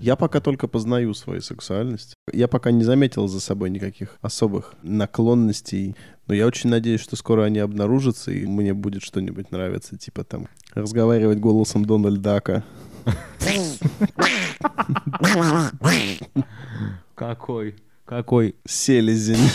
Я пока только познаю свою сексуальность. Я пока не заметил за собой никаких особых наклонностей. Но я очень надеюсь, что скоро они обнаружатся, и мне будет что-нибудь нравиться. Типа там разговаривать голосом Дональда Дака. Какой? Какой? Селезень.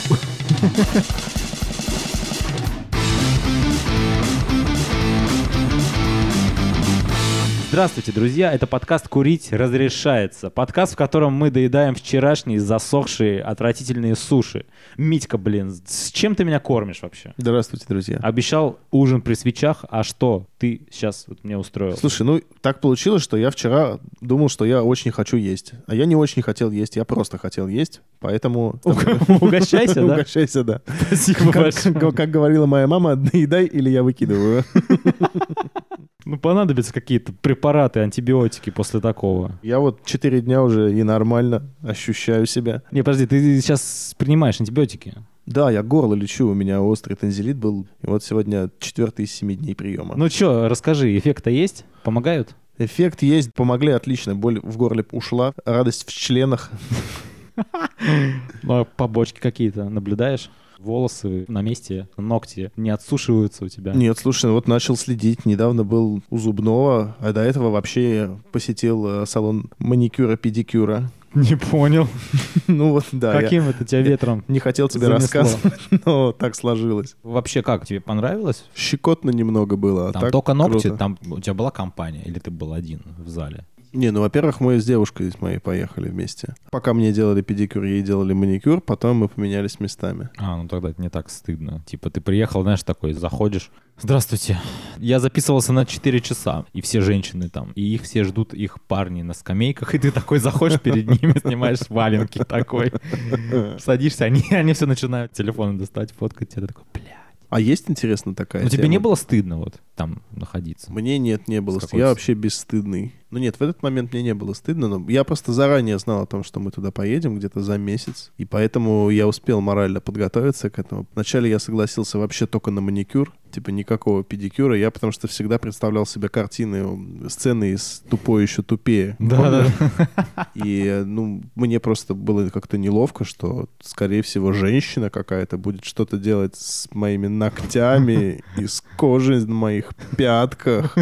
Здравствуйте, друзья! Это подкаст «Курить разрешается». Подкаст, в котором мы доедаем вчерашние засохшие отвратительные суши. Митька, блин, с чем ты меня кормишь вообще? Здравствуйте, друзья. Обещал ужин при свечах, а что ты сейчас вот мне устроил? Слушай, ну так получилось, что я вчера думал, что я очень хочу есть. А я не очень хотел есть, я просто хотел есть, поэтому... Угощайся, да? Угощайся, да. Спасибо большое. Как, как говорила моя мама, доедай или я выкидываю. Ну, понадобятся какие-то препараты, антибиотики после такого. Я вот четыре дня уже и нормально ощущаю себя. Не, подожди, ты сейчас принимаешь антибиотики? Да, я горло лечу, у меня острый танзелит был. И вот сегодня четвертый из семи дней приема. Ну что, расскажи, эффекта есть? Помогают? Эффект есть, помогли отлично. Боль в горле ушла, радость в членах. Ну, а побочки какие-то наблюдаешь? Волосы на месте, ногти не отсушиваются у тебя? Нет, слушай, вот начал следить. Недавно был у зубного, а до этого вообще посетил э, салон маникюра-педикюра. Не понял. Ну вот, да. Каким это тебя ветром Не хотел тебе рассказывать, но так сложилось. Вообще как, тебе понравилось? Щекотно немного было. а Там так только ногти, круто. там у тебя была компания или ты был один в зале? Не, ну, во-первых, мы с девушкой с моей поехали вместе. Пока мне делали педикюр, ей делали маникюр, потом мы поменялись местами. А, ну тогда это не так стыдно. Типа ты приехал, знаешь, такой, заходишь. Здравствуйте. Я записывался на 4 часа, и все женщины там, и их все ждут, их парни на скамейках, и ты такой заходишь перед ними, снимаешь валенки такой, садишься, они, они все начинают телефоны достать, фоткать тебя, ты такой, бля. А есть, интересно, такая Ну тебе тема? не было стыдно вот там находиться? Мне нет, не было. Я вообще бесстыдный. Ну нет, в этот момент мне не было стыдно, но я просто заранее знал о том, что мы туда поедем где-то за месяц, и поэтому я успел морально подготовиться к этому. Вначале я согласился вообще только на маникюр, типа никакого педикюра, я потому что всегда представлял себе картины, сцены из «Тупой еще тупее». Да, И, э, ну, мне просто было как-то неловко, что, скорее всего, женщина какая-то будет что-то делать с моими ногтями и с кожей на моих пятках.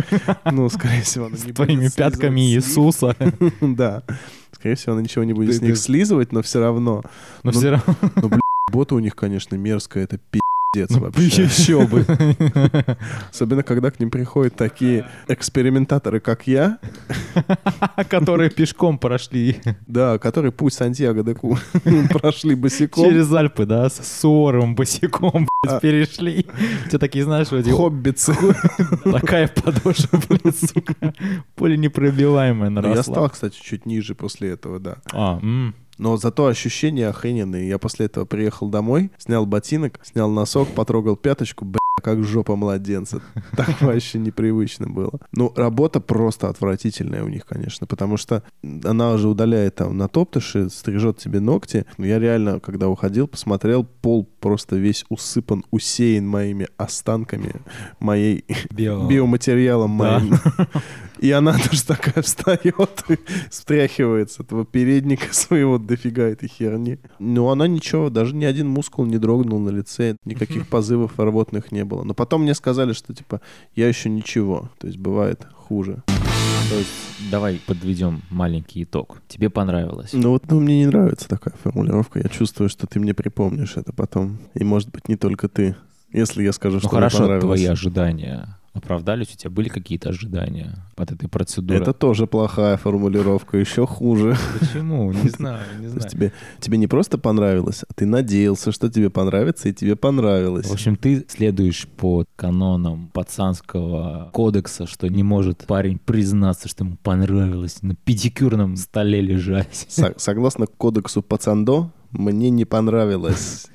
Ну, скорее всего, она не будет твоими них. Иисуса. Да. Скорее всего, она ничего не будет с них слизывать, но все равно. Но Ну, все равно... Ну, блин, бота у них, конечно, мерзкая, это пиздец Ну, вообще. еще бы. Особенно, когда к ним приходят такие экспериментаторы, как я, Которые пешком прошли да, которые путь Сантьяго де Ку прошли босиком. через Альпы, да, с Суором босиком А. перешли. Те такие, знаешь, вроде Хоббицы. такая подошва, блин, сука, пуленепробиваемая Ну, Я наросла. стал, кстати, чуть ниже после этого, да. А. Но зато ощущения охрененные. Я после этого приехал домой, снял ботинок, снял носок, потрогал пяточку, бля, как жопа младенца. Так вообще непривычно было. Ну, работа просто отвратительная у них, конечно, потому что она уже удаляет там на топтыши, стрижет тебе ногти. Но Я реально, когда уходил, посмотрел, пол просто весь усыпан, усеян моими останками, моей Био. биоматериалом Да. И она тоже такая встает и стряхивает с этого передника своего дофига этой херни. Но она ничего, даже ни один мускул не дрогнул на лице, никаких позывов рвотных не было. Но потом мне сказали, что типа я еще ничего. То есть бывает хуже. То есть давай подведем маленький итог. Тебе понравилось? Ну вот ну, мне не нравится такая формулировка. Я чувствую, что ты мне припомнишь это потом. И может быть не только ты. Если я скажу, Ну что мне хорошо, понравилось. твои ожидания оправдались? У тебя были какие-то ожидания от этой процедуры? Это тоже плохая формулировка, еще хуже. Почему? Не знаю, не знаю. тебе, тебе не просто понравилось, а ты надеялся, что тебе понравится, и тебе понравилось. В общем, ты следуешь по канонам пацанского кодекса, что не может парень признаться, что ему понравилось на педикюрном столе лежать. Со- согласно кодексу Пацандо, мне не понравилось.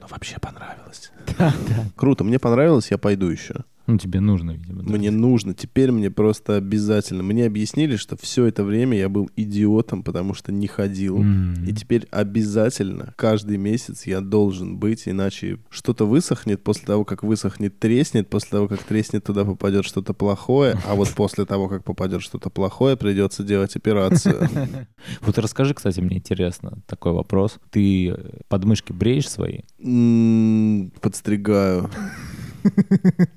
Но вообще понравилось. Да, да. Круто, мне понравилось, я пойду еще. Ну, тебе нужно, видимо. да. Мне нужно, теперь мне просто обязательно. Мне объяснили, что все это время я был идиотом, потому что не ходил. М. И теперь обязательно каждый месяц я должен быть, иначе что-то высохнет, после того, как высохнет, треснет, после того, как треснет, туда попадет что-то плохое, а вот после того, как попадет что-то плохое, придется делать операцию. Вот расскажи, кстати, мне интересно такой вопрос. Ты подмышки бреешь свои? Подстригаю.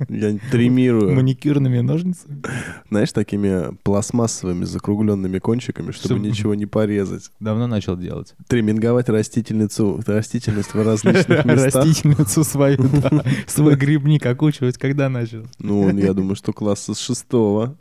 Я тримирую. Маникюрными ножницами? Знаешь, такими пластмассовыми закругленными кончиками, чтобы Чтобы- ничего не порезать. Давно начал делать. Триминговать растительницу, растительность в различных местах. Растительницу свою, да. Свой грибник окучивать когда начал? Ну, я думаю, что класса с шестого.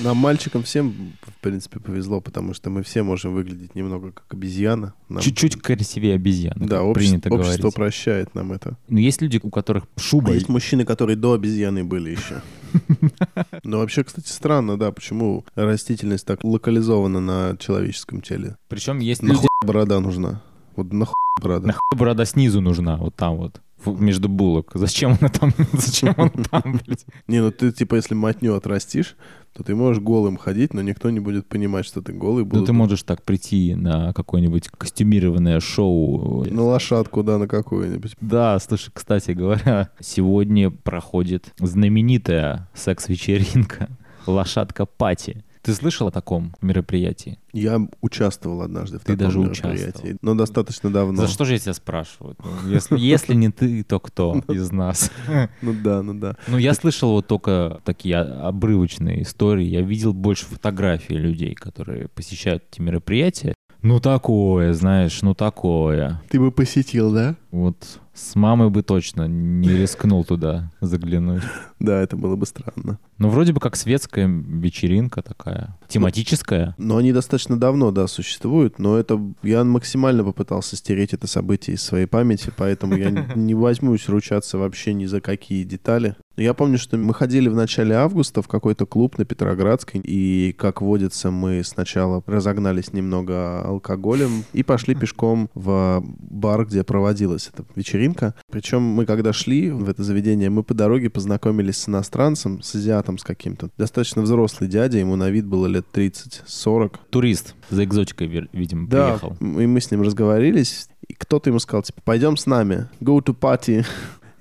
Нам, мальчикам, всем, в принципе, повезло, потому что мы все можем выглядеть немного как обезьяна. Нам- Чуть-чуть красивее обезьяны, Да, общество, принято общество говорить. прощает нам это. Но есть люди, у которых шуба... А есть мужчины, которые до обезьяны были еще. Но вообще, кстати, странно, да, почему растительность так локализована на человеческом теле. Причем есть люди... Нахуй борода нужна? Вот нахуй борода? Нахуй борода снизу нужна, вот там вот, между булок. Зачем она там? Зачем она там, блядь? Не, ну ты, типа, если матню отрастишь, то ты можешь голым ходить, но никто не будет понимать, что ты голый. Ну, будут ты можешь так прийти на какое-нибудь костюмированное шоу. На лошадку, да, на какую-нибудь. Да, слушай, кстати говоря, сегодня проходит знаменитая секс-вечеринка «Лошадка Пати». Ты слышал о таком мероприятии? Я участвовал однажды в Ты таком даже мероприятии, участвовал. но достаточно давно. За что же я тебя спрашиваю? Ну, Если, если не ты, то кто из нас? Ну да, ну да. Ну, я слышал вот только такие обрывочные истории. Я видел больше фотографий людей, которые посещают эти мероприятия. Ну, такое, знаешь, ну, такое. Ты бы посетил, да? Вот с мамой бы точно не рискнул туда заглянуть. Да, это было бы странно. Ну, вроде бы как светская вечеринка такая, тематическая. Но они достаточно давно, да, существуют, но это я максимально попытался стереть это событие из своей памяти, поэтому я не- не возьмусь ручаться вообще ни за какие детали. Я помню, что мы ходили в начале августа в какой-то клуб на Петроградской, и, как водится, мы сначала разогнались немного алкоголем и пошли пешком в бар, где проводилась эта вечеринка. Причем мы, когда шли в это заведение, мы по дороге познакомились с иностранцем, с азиатом с каким-то. Достаточно взрослый дядя, ему на вид было лет 30-40. Турист за экзотикой, видимо, Да, приехал. и мы с ним разговорились, и кто-то ему сказал, типа, пойдем с нами, go to party.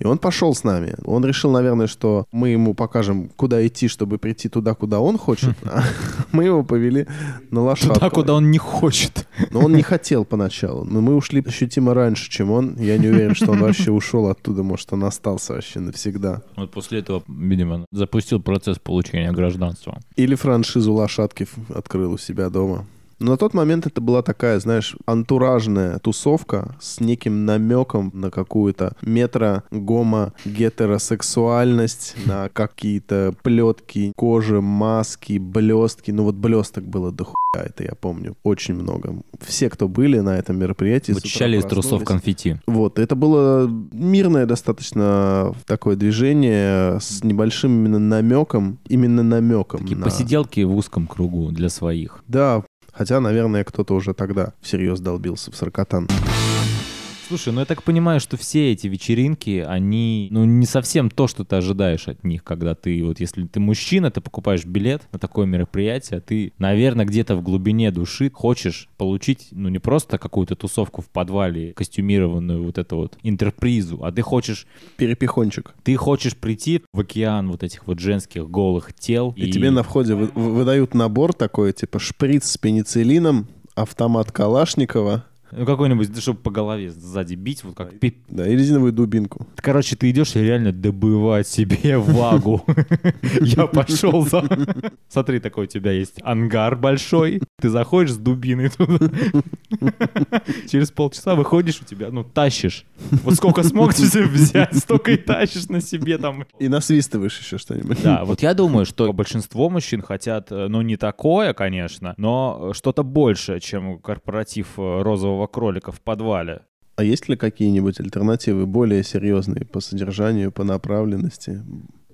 И он пошел с нами. Он решил, наверное, что мы ему покажем, куда идти, чтобы прийти туда, куда он хочет. А мы его повели на лошадку. Туда, куда он не хочет. Но он не хотел поначалу. Но мы ушли ощутимо раньше, чем он. Я не уверен, что он вообще ушел оттуда. Может, он остался вообще навсегда. Вот после этого, видимо, запустил процесс получения гражданства. Или франшизу лошадки открыл у себя дома. Но на тот момент это была такая, знаешь, антуражная тусовка с неким намеком на какую-то метро-гомо-гетеросексуальность, на какие-то плетки, кожи, маски, блестки. Ну вот блесток было до хуя, это я помню, очень много. Все, кто были на этом мероприятии, Вычищали из трусов конфетти. Вот, это было мирное достаточно такое движение с небольшим именно намеком, именно намеком. Такие на- посиделки в узком кругу для своих. Да, хотя, наверное, кто-то уже тогда всерьез долбился в саркотан. Слушай, ну я так понимаю, что все эти вечеринки, они, ну, не совсем то, что ты ожидаешь от них, когда ты, вот если ты мужчина, ты покупаешь билет на такое мероприятие, ты, наверное, где-то в глубине души хочешь получить, ну, не просто какую-то тусовку в подвале, костюмированную вот эту вот интерпризу, а ты хочешь, Перепихончик. ты хочешь прийти в океан вот этих вот женских голых тел. И, тебе на входе вы- выдают набор такой, типа шприц с пенициллином, автомат Калашникова, Ну, какой-нибудь, чтобы по голове сзади бить, вот как да, и резиновую дубинку. Короче, ты идешь и реально добывать себе вагу. Я пошел за... Смотри, такой у тебя есть ангар большой. Ты заходишь с дубиной туда. Через полчаса выходишь, у тебя, ну, тащишь. Вот сколько смог себе взять, столько и тащишь на себе там. И насвистываешь еще что-нибудь. Да, вот я думаю, что большинство мужчин хотят, э, ну, не такое, конечно, но что-то большее, чем корпоратив э, розового кролика в подвале. А есть ли какие-нибудь альтернативы более серьезные по содержанию, по направленности?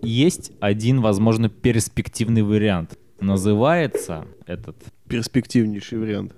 Есть один, возможно, перспективный вариант. Называется этот Перспективнейший вариант.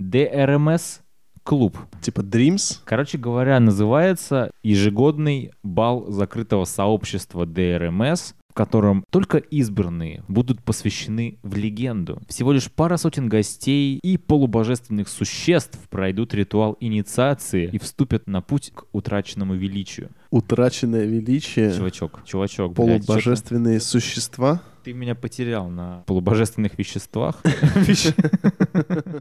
DRMS клуб. Типа Dreams? Короче говоря, называется ежегодный бал закрытого сообщества ДРМС, в котором только избранные будут посвящены в легенду. Всего лишь пара сотен гостей и полубожественных существ пройдут ритуал инициации и вступят на путь к утраченному величию. Утраченное величие. Чувачок, чувачок, блядь, Полубожественные существа. Ты меня потерял на полубожественных веществах. Вещ-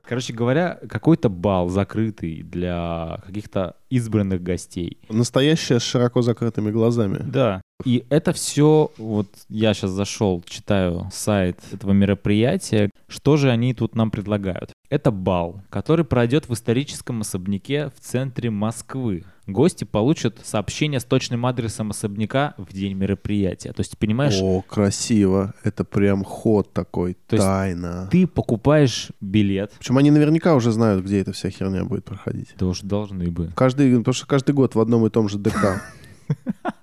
Короче говоря, какой-то бал закрытый для каких-то избранных гостей. Настоящее с широко закрытыми глазами. Да. И это все, вот я сейчас зашел, читаю сайт этого мероприятия, что же они тут нам предлагают. Это бал, который пройдет в историческом особняке в центре Москвы. Гости получат сообщение с точным адресом особняка в день мероприятия. То есть, понимаешь, О, красиво. Это прям ход такой. То есть Тайна. ты покупаешь билет, Причем они наверняка уже знают, где эта вся херня будет проходить. это уж должны бы. Каждый, потому что каждый год в одном и том же ДК.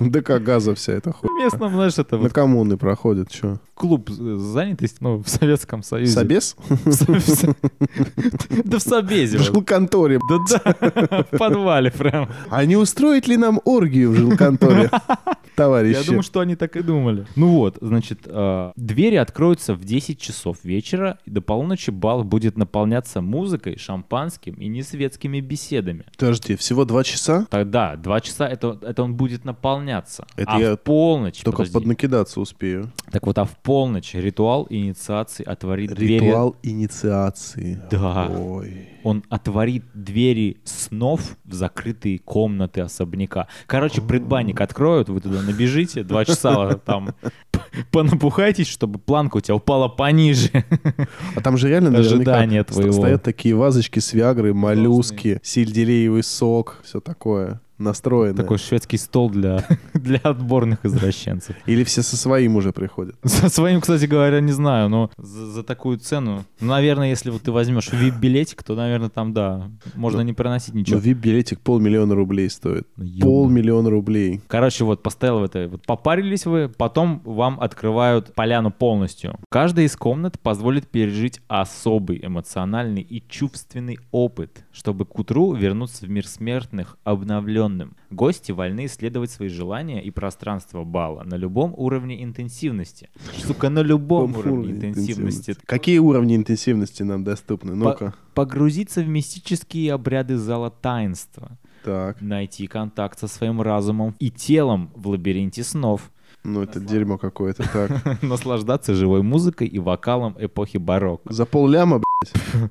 ДК газа вся эта хуйня. В местном, знаешь, это На коммуны проходит, что? клуб э, занятости, ну, в Советском Союзе. Собес? Да в Собезе. В жилконторе. Да-да, в подвале прям. А не устроить ли нам оргию в жилконторе, товарищи? Я думаю, что они так и думали. Ну вот, значит, э, двери откроются в 10 часов вечера, и до полуночи бал будет наполняться музыкой, шампанским и несветскими беседами. Подожди, всего два часа? Тогда два часа это, это он будет наполняться. Это а я в полночь, Только подожди. поднакидаться успею. так вот, а в полночь ритуал инициации отворит двери. Ритуал инициации. Да. Ой. Он отворит двери снов в закрытые комнаты особняка. Короче, предбанник откроют, вы туда набежите, два часа там понапухайтесь, чтобы планка у тебя упала пониже. А там же реально Ожидание твоего. стоят такие вазочки с виагрой, моллюски, сельдереевый сок, все такое настроенное. Такой шведский стол для, для отборных извращенцев. Или все со своим уже приходят. Со своим, кстати говоря, не знаю, но за, за такую цену, наверное, если вот ты возьмешь VIP-билетик, то, наверное, там, да, можно Ну, не проносить Но ничего. VIP-билетик полмиллиона рублей стоит. Ну, Полмиллиона рублей. Короче, вот поставил в это, вот попарились вы, потом вам открывают поляну полностью. Каждая из комнат позволит пережить особый эмоциональный и чувственный опыт, чтобы к утру вернуться в мир смертных обновленным. Гости вольны исследовать свои желания и пространство бала на любом уровне интенсивности. Сука, на любом уровне интенсивности. Какие уровни интенсивности нам доступны? Ну-ка. Погрузиться в мистические обряды зала таинства. Так. Найти контакт со своим разумом и телом в лабиринте снов. Ну, это дерьмо какое-то. Так. наслаждаться живой музыкой и вокалом эпохи барокко. За полляма, блядь.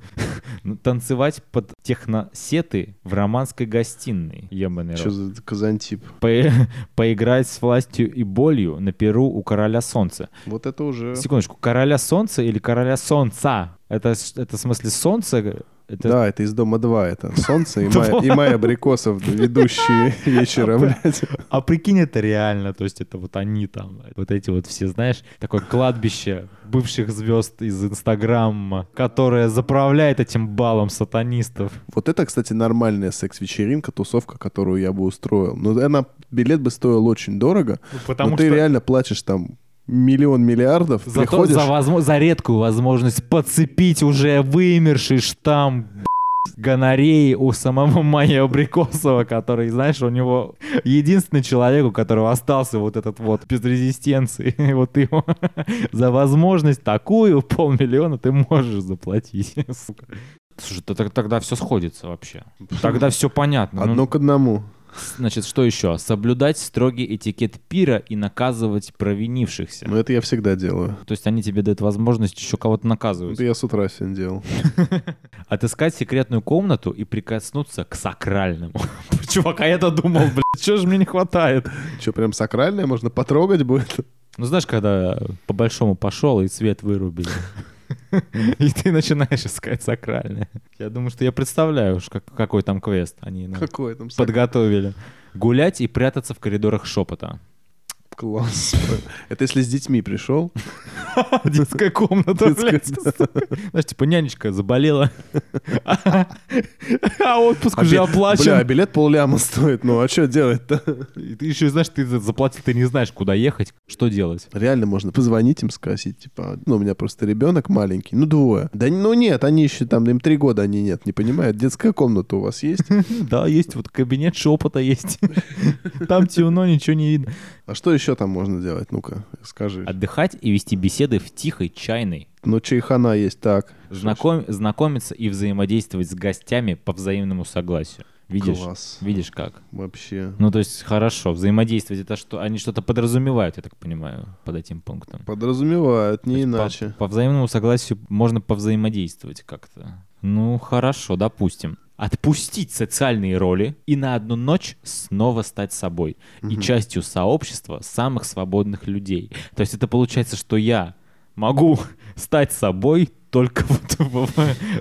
Ну, Танцевать под техносеты в романской гостиной. Ебаный Что за казантип? По- Поиграть с властью и болью на перу у короля солнца. Вот это уже... Секундочку, короля солнца или короля солнца? Это, это в смысле солнце? Это... Да, это из Дома 2. Это Солнце и Майя, и Абрикосов, ведущие вечера, блядь. А прикинь, это реально, то есть это вот они там, вот эти вот все, знаешь, такое кладбище бывших звезд из Инстаграма, которое заправляет этим балом сатанистов. Вот это, кстати, нормальная секс-вечеринка, тусовка, которую я бы устроил. Но она, билет бы стоил очень дорого, Потому но ты что реально платишь там миллион миллиардов, за, то- приходишь... за, возмо- за редкую возможность подцепить уже вымерший штамм б***ь, гонореи у самого Майя Абрикосова, который, знаешь, у него единственный человек, у которого остался вот этот вот без резистенции. И вот ему за возможность такую полмиллиона ты можешь заплатить. сука. Слушай, то- то- тогда все сходится вообще. Тогда все понятно. Ну, Одно к одному. Значит, что еще? Соблюдать строгий этикет пира и наказывать провинившихся. Но это я всегда делаю. То есть они тебе дают возможность еще кого-то наказывать. Это я с утра сегодня делал. Отыскать секретную комнату и прикоснуться к сакральному. Чувак, а я-то думал, блядь, что же мне не хватает? Что, прям сакральное? Можно потрогать будет? Ну, знаешь, когда по-большому пошел и свет вырубили. И ты начинаешь искать сакральное. Я думаю, что я представляю уж, как- какой там квест они нам Какое там сак- подготовили. Гулять и прятаться в коридорах шепота. Класс. Это если с детьми пришел. Детская комната, блядь. Знаешь, типа нянечка заболела. А отпуск уже Бля, оплачен. билет полляма стоит. Ну, а что делать-то? И ты еще, знаешь, ты заплатил, ты не знаешь, куда ехать, что делать. Реально можно позвонить им, спросить, типа, ну, у меня просто ребенок маленький, ну, двое. Да, ну, нет, они еще там, им три года, они нет, не понимают. Детская комната у вас есть? Да, есть вот кабинет шепота есть. Там темно, ничего не видно. А что еще там можно делать? Ну-ка, скажи. Отдыхать и вести беседы в тихой чайной. Ну, чайхана есть, так. Знаком- знакомиться и взаимодействовать с гостями по взаимному согласию. Видишь? Класс. Видишь как? Вообще. Ну, то есть, хорошо, взаимодействовать это что? Они что-то подразумевают, я так понимаю, под этим пунктом. Подразумевают, не иначе. По, по взаимному согласию можно повзаимодействовать как-то. Ну, хорошо, допустим. Отпустить социальные роли и на одну ночь снова стать собой и частью сообщества самых свободных людей. То есть это получается, что я могу стать собой только вот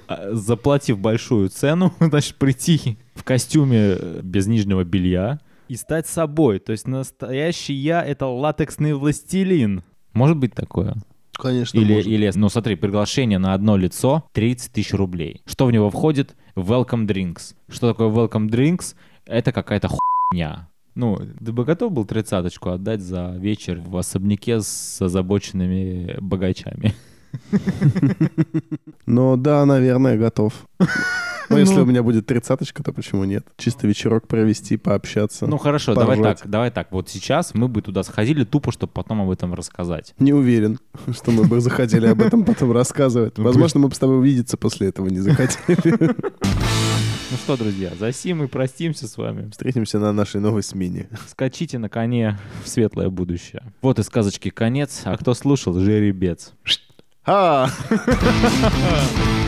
а, заплатив большую цену, значит, прийти в костюме э, без нижнего белья и стать собой. То есть настоящий я — это латексный властелин. Может быть такое? Конечно, Или, может. или, ну смотри, приглашение на одно лицо 30 тысяч рублей. Что в него входит? Welcome drinks. Что такое welcome drinks? Это какая-то хуйня. Ну, ты бы готов был тридцаточку отдать за вечер в особняке с озабоченными богачами? Ну, да, наверное, готов. Ну, если Ну. у меня будет тридцаточка, то почему нет? Чисто вечерок провести, пообщаться. Ну хорошо, давай так, давай так. Вот сейчас мы бы туда сходили тупо, чтобы потом об этом рассказать. Не уверен, что мы бы захотели об этом потом рассказывать. Ну, Возможно, мы бы с тобой увидеться после этого не захотели. Ну что, друзья, за сим мы простимся с вами. Встретимся на нашей новой смене. Скачите на коне в светлое будущее. Вот и сказочки конец, а кто слушал, жеребец. А!